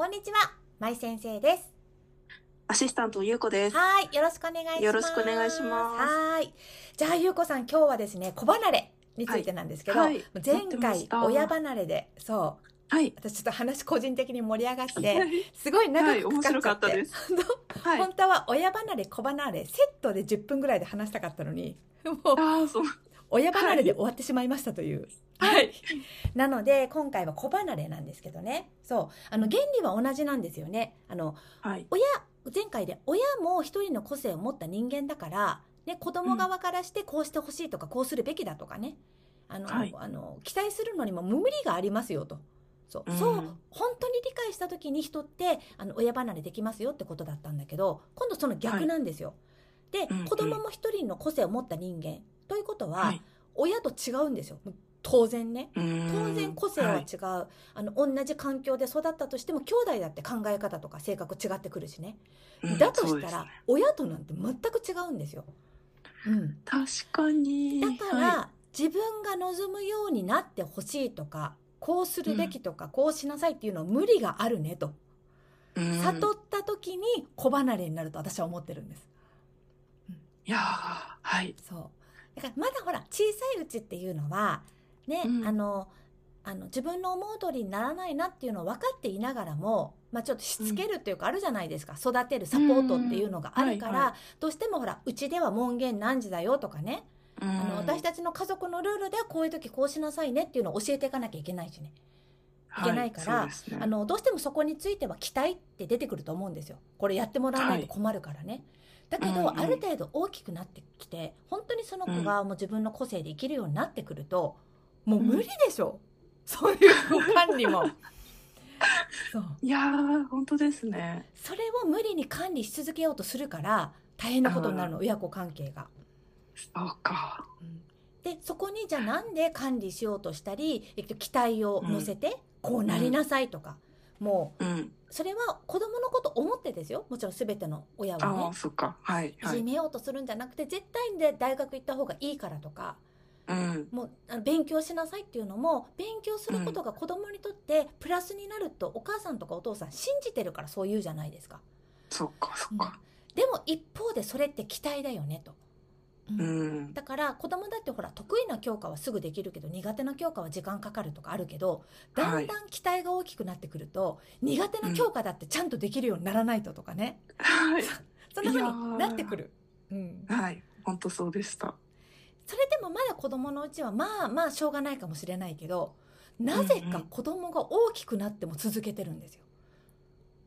こんにちは。まい先生です。アシスタントゆうこです。はい、よろしくお願いします。よろしくお願いしますはい。じゃあ、ゆうこさん、今日はですね、子離れについてなんですけど、はいはい前回親離れで、そう、はい。私ちょっと話個人的に盛り上がって、すごい長はい、くかかっちゃって、かったです。はい。本当は親離れ、子離れ、セットで10分ぐらいで話したかったのに、もう、ああ、そう。親離れで終わってしまいましたという。はい。なので、今回は子離れなんですけどね。そう。あの、原理は同じなんですよね。あの、はい。親前回で親も一人の個性を持った人間だから、ね、子供側からしてこうしてほしいとか、こうするべきだとかねあの、はいあの期待するのにも無理がありますよとそう,、うんそう本当に理解した時に人ってあの親離れできますよってことだったんだけど今度その逆なんですよ。で、うんうん子供も一人の個性を持った人間ということは、はい。親と違うんですよ。当然ね。当当然個性は違う、あの同じ環境で育ったとしても兄弟だって考え方とか性格違ってくるしね、だとしたら、親となんて全く違うんですよ、うん、確かに。だから、は自分が望むようになってほしいとかこうするべきとか、こうしなさいっていうのは無理があるねと、い。うん。悟った時に子離れになると私は思ってるんです。いやーはい。そうだからまだほら小さいうちっていうのはね、うん。あのあの自分の思う通りにならないなっていうのを分かっていながらも、まあ、ちょっとしつけるっていうかあるじゃないですか、育てるサポートっていうのがあるから、うん。はいはどうしてもほらうちでは門限何時だよとかね、ああの私たちの家族のルールではこういう時こうしなさいねっていうのを教えていかなきゃいけないしね。いけないからあのどうしてもそこについては期待って出てくると思うんですよ。これやってもらわないと困るからね。だけど、うんうんある程度大きくなってきて本当にその子がもう自分の個性で生きるようになってくると、もう無理でしょ、そういう管理も。そういやー本当ですね。それを無理に管理し続けようとするから大変なことになるの親子関係が。そうか。でそこにじゃあなんで管理しようとしたり、えっと、期待を乗せて、こうなりなさいとか、もううん。それは子供のこと思ってですよもちろん全ての親はねああ、そっか。はい。いはい。じめようとするんじゃなくて絶対にで大学行った方がいいからとかうん。もうあの勉強しなさいっていうのも勉強することが子供にとってプラスになるとお母さんとかお父さん信じてるからそう言うじゃないですか。そっか、そっか。でも一方でそれって期待だよねと。うんうん。だから子供だってほら得意な教科はすぐできるけど苦手な教科は時間かかるとかあるけどだんだん期待が大きくなってくると、苦手な教科だってちゃんとできるようにならないととかね、はい。そんな風になってくる。うん、はい。本当そうでした。それでもまだ子供のうちはまあまあしょうがないかもしれないけどなぜか子供が大きくなっても続けてるんですよ。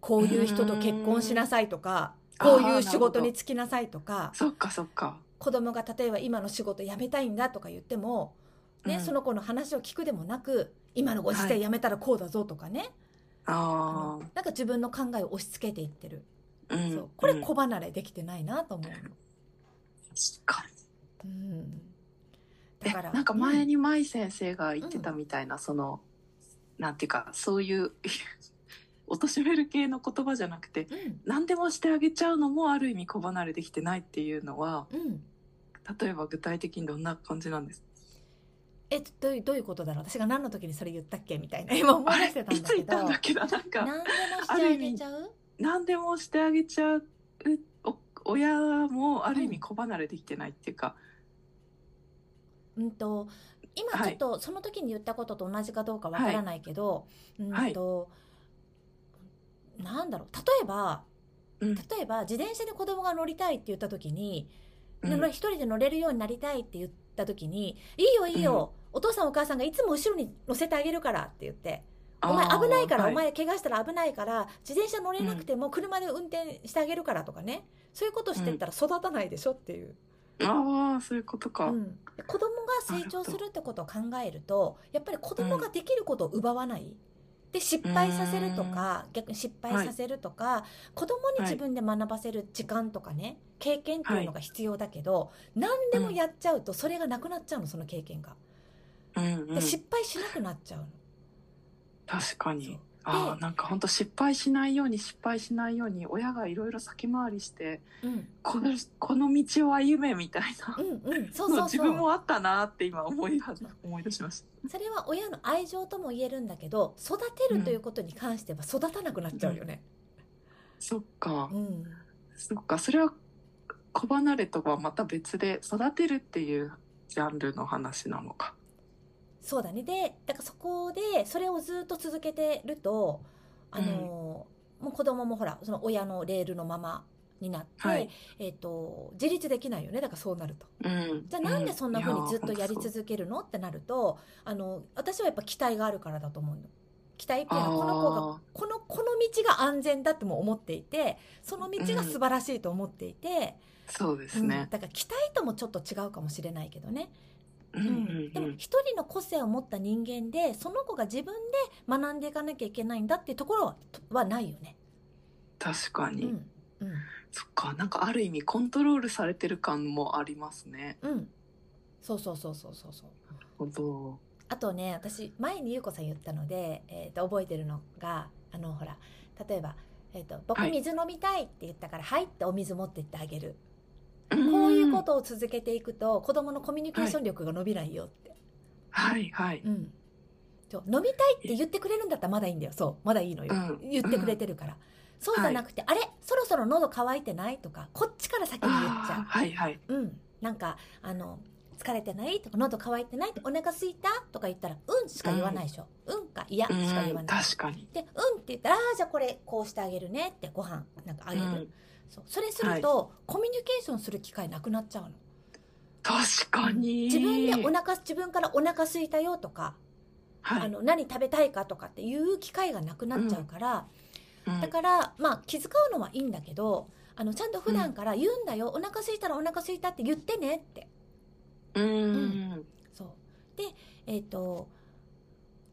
こういう人と結婚しなさいとかこういう仕事に就きなさいとかそっか、そっか。子供が例えば今の仕事辞めたいんだとか言っても、ねうんその子の話を聞くでもなく今のご時世辞めたらこうだぞとかね、ああのなんか自分の考えを押し付けていってる、あ。うん。そうこれうん子離れできてないなと思うの。確かに。うんえだからなんか前に舞先生が言ってたみたいな、そのなんていうかそういう貶める系の言葉じゃなくてうん。何でもしてあげちゃうのもある意味子離れできてないっていうのはうん。例えば具体的にどんな感じなんです？えどういうどういうことだろう？私が何の時にそれ言ったっけみたいな。今思い出してたんだけど。ったんだっけな？なんか何でもしてあげちゃう？何でもしてあげちゃうお親もある意味子離れできてないっていうか、うんと今はいちょっとその時に言ったことと同じかどうかわからないけど、はい。うんと、なんだろう。例えばうん。例えば自転車で子供が乗りたいって言った時に、うん。ね一人で乗れるようになりたいって言った時に「いいよいいよ、お父さんお母さんがいつも後ろに乗せてあげるから」って言って「お前危ないから、はい。お前怪我したら危ないから自転車乗れなくても車で運転してあげるから」とかね。そういうことしてったら育たないでしょっていう。ああそういうことか、うん、子供が成長するってことを考えるとやっぱり子供ができることを奪わない、で失敗させるとか逆に失敗させるとか、子供に自分で学ばせる時間とかね経験っていうのが必要だけど、何でもやっちゃうとそれがなくなっちゃうのその経験が。うんうん。で失敗しなくなっちゃうの。確かにあーなんか本当失敗しないように失敗しないように親がいろいろ先回りしてうん。このこの道を歩めみたいなうんうん。そうのそう。自分もあったなって今思いは思い出しましそれは親の愛情とも言えるんだけど育てるということに関しては育たなくなっちゃうよね。たそっか。うん。そっか。それは子離れとはまた別で育てるっていうジャンルの話なのかそうだね。でだからそこでそれをずっと続けてるとあの、もう子供もほらその親のレールのままになって、はい。えー、と自立できないよね。だからそうなると。うん。じゃあなんでそんな風にずっとやりけ続けるの？ってなるとあの私はやっぱ期待があるからだと思うの。期待っていうのはこの子がこのこの道が安全だっても思っていてその道が素晴らしいと思っていて、そうですうん。ね、だから期待ともちょっと違うかもしれないけどね、うん。うんでもうん。一人の個性を持った人間でその子が自分で学んでいかなきゃいけないんだっていうところははないよね。確かに、うん。うん。そっか。なんかある意味コントロールされてる感もありますね。うん、そうそうそうそうそうそう。あとね私前に優子さん言ったので、えー、と覚えてるのがあのほら例えば、えーと「僕はい。水飲みたい」って言ったから「はい」ってお水持ってってあげる、ここういうことを続けていくと子供のコミュニケーション力が伸びないよって、はいはい。うん。そう飲みたいって言ってくれるんだったらまだいいんだよ。そうまだいいのよ、うん。言ってくれてるから、そうじゃなくて、あれそろそろ喉乾いてないとかこっちから先に言っちゃはいはい。ううん。なんかあの疲れてないとか喉乾いてないお腹すいたとか言ったら「うん」しか言わないでしょ「うん」か「いや」しか言わうんない確かに。で「うん」って言ったら「ああーじゃあこれこうしてあげるね」ってご飯なんかあげる、うんそう。それすると、コミュニケーションする機会なくなっちゃうの。確かに。自分でお腹自分からお腹空いたよとか、はい。あの何食べたいかとかっていう機会がなくなっちゃうから、うん。だからまあ気遣うのはいいんだけどあのちゃんと普段から言うんだよ、お腹空いたらお腹空いたって言ってねって。うん。うん。そう。でえっ、と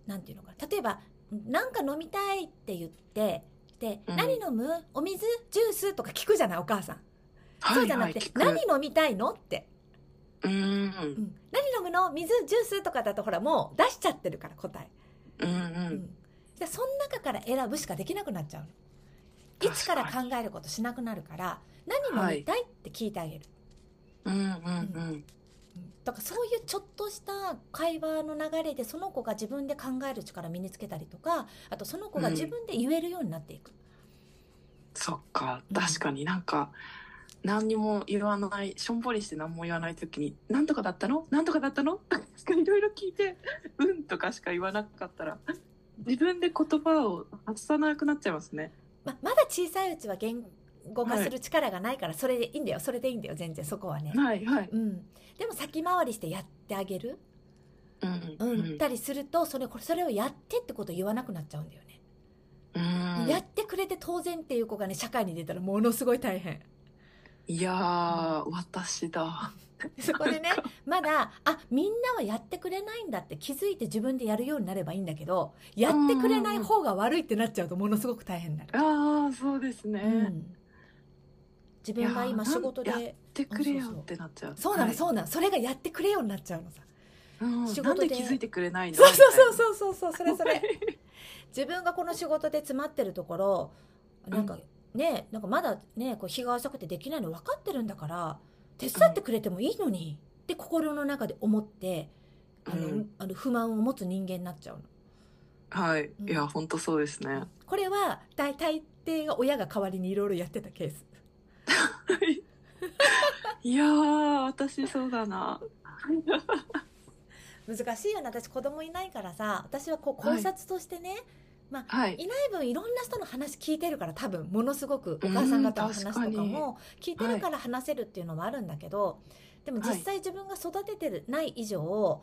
なんていうのかな。例えば「なんか飲みたい」って言ってで、うん。何飲む？お水？ジュース？とか聞くじゃないお母さん、はいそうじゃなくて、何飲みたいの？って、うん。うん。何飲むの？水ジュースとかだとほらもう出しちゃってるから答え、うんううん。ん、でその中から選ぶしかできなくなっちゃうの。一から考えることしなくなるから何飲みたいって聞いてあげる、うんうん。うんだからそういうちょっとした会話の流れでその子が自分で考える力身につけたりとかあとその子が自分で言えるようになっていく、そっかうん確かになんか何にも言わないしょんぼりして何も言わない時に「何とかだったの？何とかだったの?」しかいろいろ聞いて「うん」とかしか言わなかったら自分で言葉を発さなくなっちゃいますね。ままだ小さいうちは言語化する力がないからそれでいいんだよ。それでいいんだよ全然。そこはね、はいはい。うん、でも先回りしてやってあげる、うんうん。うん。たりするとそれこれそれをやってってこと言わなくなっちゃうんだよね、うん。やってくれて当然っていう子がね社会に出たらものすごい大変。いやー私だ。そこでねまだあみんなはやってくれないんだって気づいて自分でやるようになればいいんだけどやってくれない方が悪いってなっちゃうとものすごく大変になる、ああそうですね。うん、自分が今仕事なんやでてくれよってなっちゃう。そうなの、はい。そうなの。それがやってくれようになっちゃうのさ。うん仕事で。なんで気づいてくれないの？そうそうそううそうそうそうそれそれ。自分がこの仕事で詰まってるところなんかねなんかまだねこう日が浅くてできないの分かってるんだから手伝ってくれてもいいのにって心の中で思ってあの、うん。あの不満を持つ人間になっちゃうの。はい、うん。いや本当そうですね。これは大大抵が親が代わりにいろいろやってたケース いやー私そうだな。難しいよね私子供いないからさ私はこう考察としてね、はい。いない分いろんな人の話聞いてるから多分ものすごくお母さん方の話とかも聞いてるから話せるっていうのもあるんだけど、でも実際自分が育ててるない以上、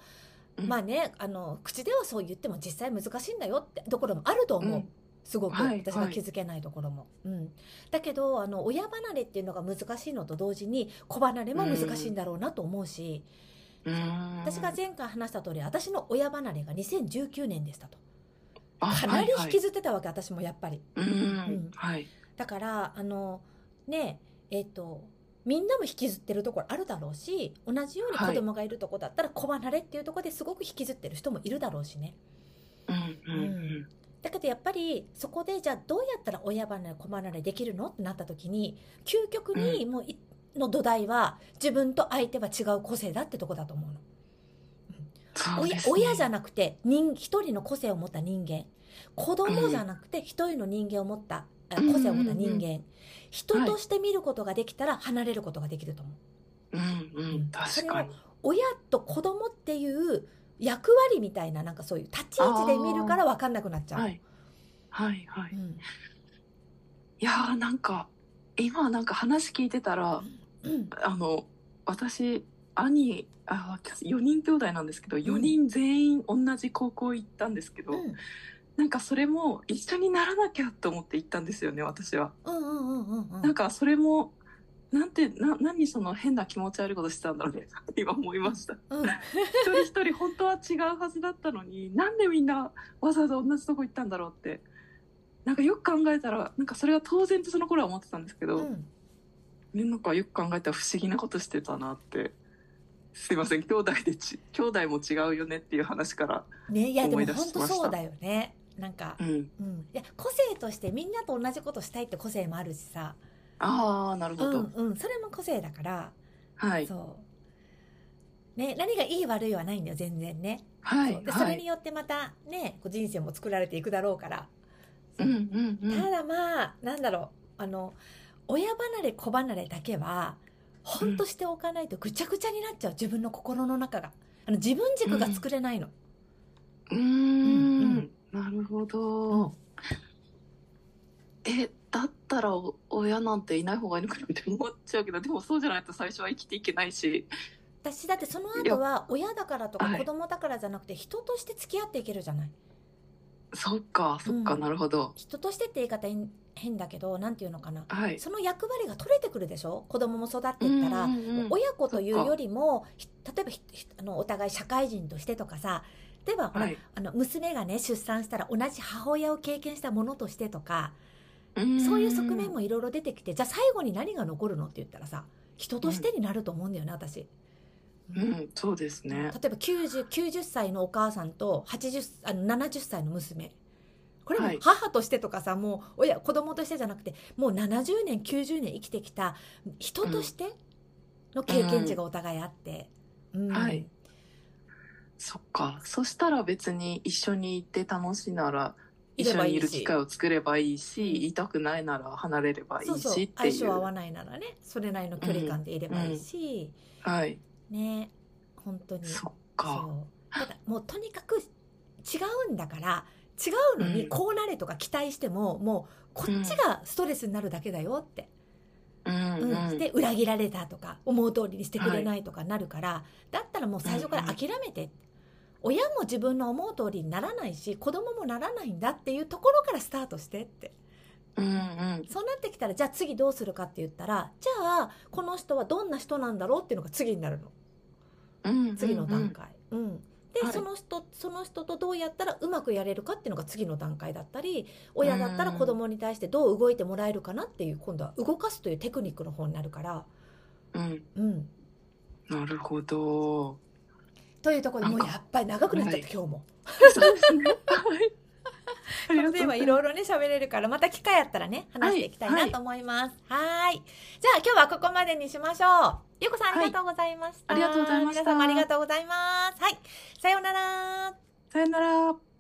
うんまあねあの口ではそう言っても実際難しいんだよってところもあると思う。うんすごくはい私が気づけないところも、うん、だけどあの親離れっていうのが難しいのと同時に子離れも難しいんだろうなと思うし、うん。私が前回話した通り私の親離れが2019年でしたと。あかなりはい引きずってたわけ、私もやっぱり。はい、うん。ん。はい。だからあのねえっ、とみんなも引きずってるところあるだろうし同じように子供がいるとこだったら子離れっていうところですごく引きずってる人もいるだろうしね、うんうん。うん。だけどやっぱりそこでじゃあどうやったら親離れ子離れできるのってなった時に究極にもういの土台は自分と相手は違う個性だってとこだと思うの。うね。親じゃなくて人一人の個性を持った人間。子供じゃなくて一人の人間を持った、あ個性を持った人間、うんうんうん。人として見ることができたら離れることができると思う。うんうん。確かに。親と子供っていう役割みたいななんかそういう立ち位置で見るから分かんなくなっちゃう。はい。はいはい。うん。いやーなんか今なんか話聞いてたらうん。あの私兄あ4人兄弟なんですけど4人全員同じ高校行ったんですけど、うん。なんかそれも一緒にならなきゃと思って行ったんですよね私は。なんかそれもなんてな何その変な気持ち悪いことしてたんだろうね。っ て今思いました。うん。一人一人本当は違うはずだったのになんでみんなわざわざ同じとこ行ったんだろうって。なんかよく考えたらなんかそれは当然ってその頃は思ってたんですけど、うん。ねなんかよく考えたら不思議なことしてたなって。すいません兄弟でち兄弟も違うよねっていう話からねいやでも思い出しました。本当そうだよね。なんかう、ん。うん、いや個性としてみんなと同じことしたいって個性もあるしさ、ああなるほど、うんうん、それも個性だから、はい。そう。ね、何がいい悪いはないんだよ全然ね。はいはいそう。でそれによってまたねこう人生も作られていくだろうから。う。んうんうん。ただまあなんだろう。あの親離れ子離れだけはほんとしておかないとぐちゃぐちゃになっちゃう自分の心の中が。あの自分軸が作れないの、うーうんん。なるほど。え、だったらお親なんていない方がいいのかなって思っちゃうけど、でもそうじゃないと最初は生きていけないし。私だってその後は親だからとかはい子供だからじゃなくて人として付き合っていけるじゃない？そっか、そっか、うん。なるほど。人としてって言い方変変だけどなんていうのかな？はい。その役割が取れてくるでしょ？子供も育っていったら、うんうんうん。親子というよりもひ例えばあのお互い社会人としてとかさ。例えばはい。あの娘がね出産したら同じ母親を経験したものとしてとか。うんそういう側面もいろいろ出てきてじゃあ最後に何が残るのって言ったらさ人としてになると思うんだよね私。うん、そうですね。例えば 90, 90歳のお母さんと80あの70歳の娘。これもはい。母としてとかさ、もう親子供としてじゃなくてもう70年90年生きてきた人としての経験値がお互いあって、うん。はい。そっか。そしたら別に一緒にいて楽しいなら、い一緒にいる機会を作ればいいし、いたくないなら離れればいそうそういしって相いう。性合わないならねそれなりの距離感でいればいいし、はい。ね本当に。そっか。そう。ただもうとにかく違うんだから違うのうん。にこうなれとか期待しても、もうこっちがストレスになるだけだよって、うんうん。うん。で裏切られたとか思う通りにしてくれないとかなるから、だったらもう最初から諦めて、親も自分の思う通りにならないし子供もならないんだっていうところからスタートしてってうんうん。そうなってきたらじゃあ次どうするかって言ったらじゃあこの人はどんな人なんだろうっていうのが次になるの。うん次の段階。うんで、はいその人その人とどうやったらうまくやれるかっていうのが次の段階だったり親だったら子供に対してどう動いてもらえるかなっていう今度は動かすというテクニックの方になるから、うん。うん、なるほど。というところでもうやっぱり長くなっちゃった、はい今日も。そうですね。はい。ありがとうございろいろね喋れるからまた機会あったらね話していきたいなと思います。はーいじゃあ今日はここまでにしましょう。ゆうこさんありがとうございました。はいありがとうございました皆さんもありがとうございます。はいさようなら。さよなら。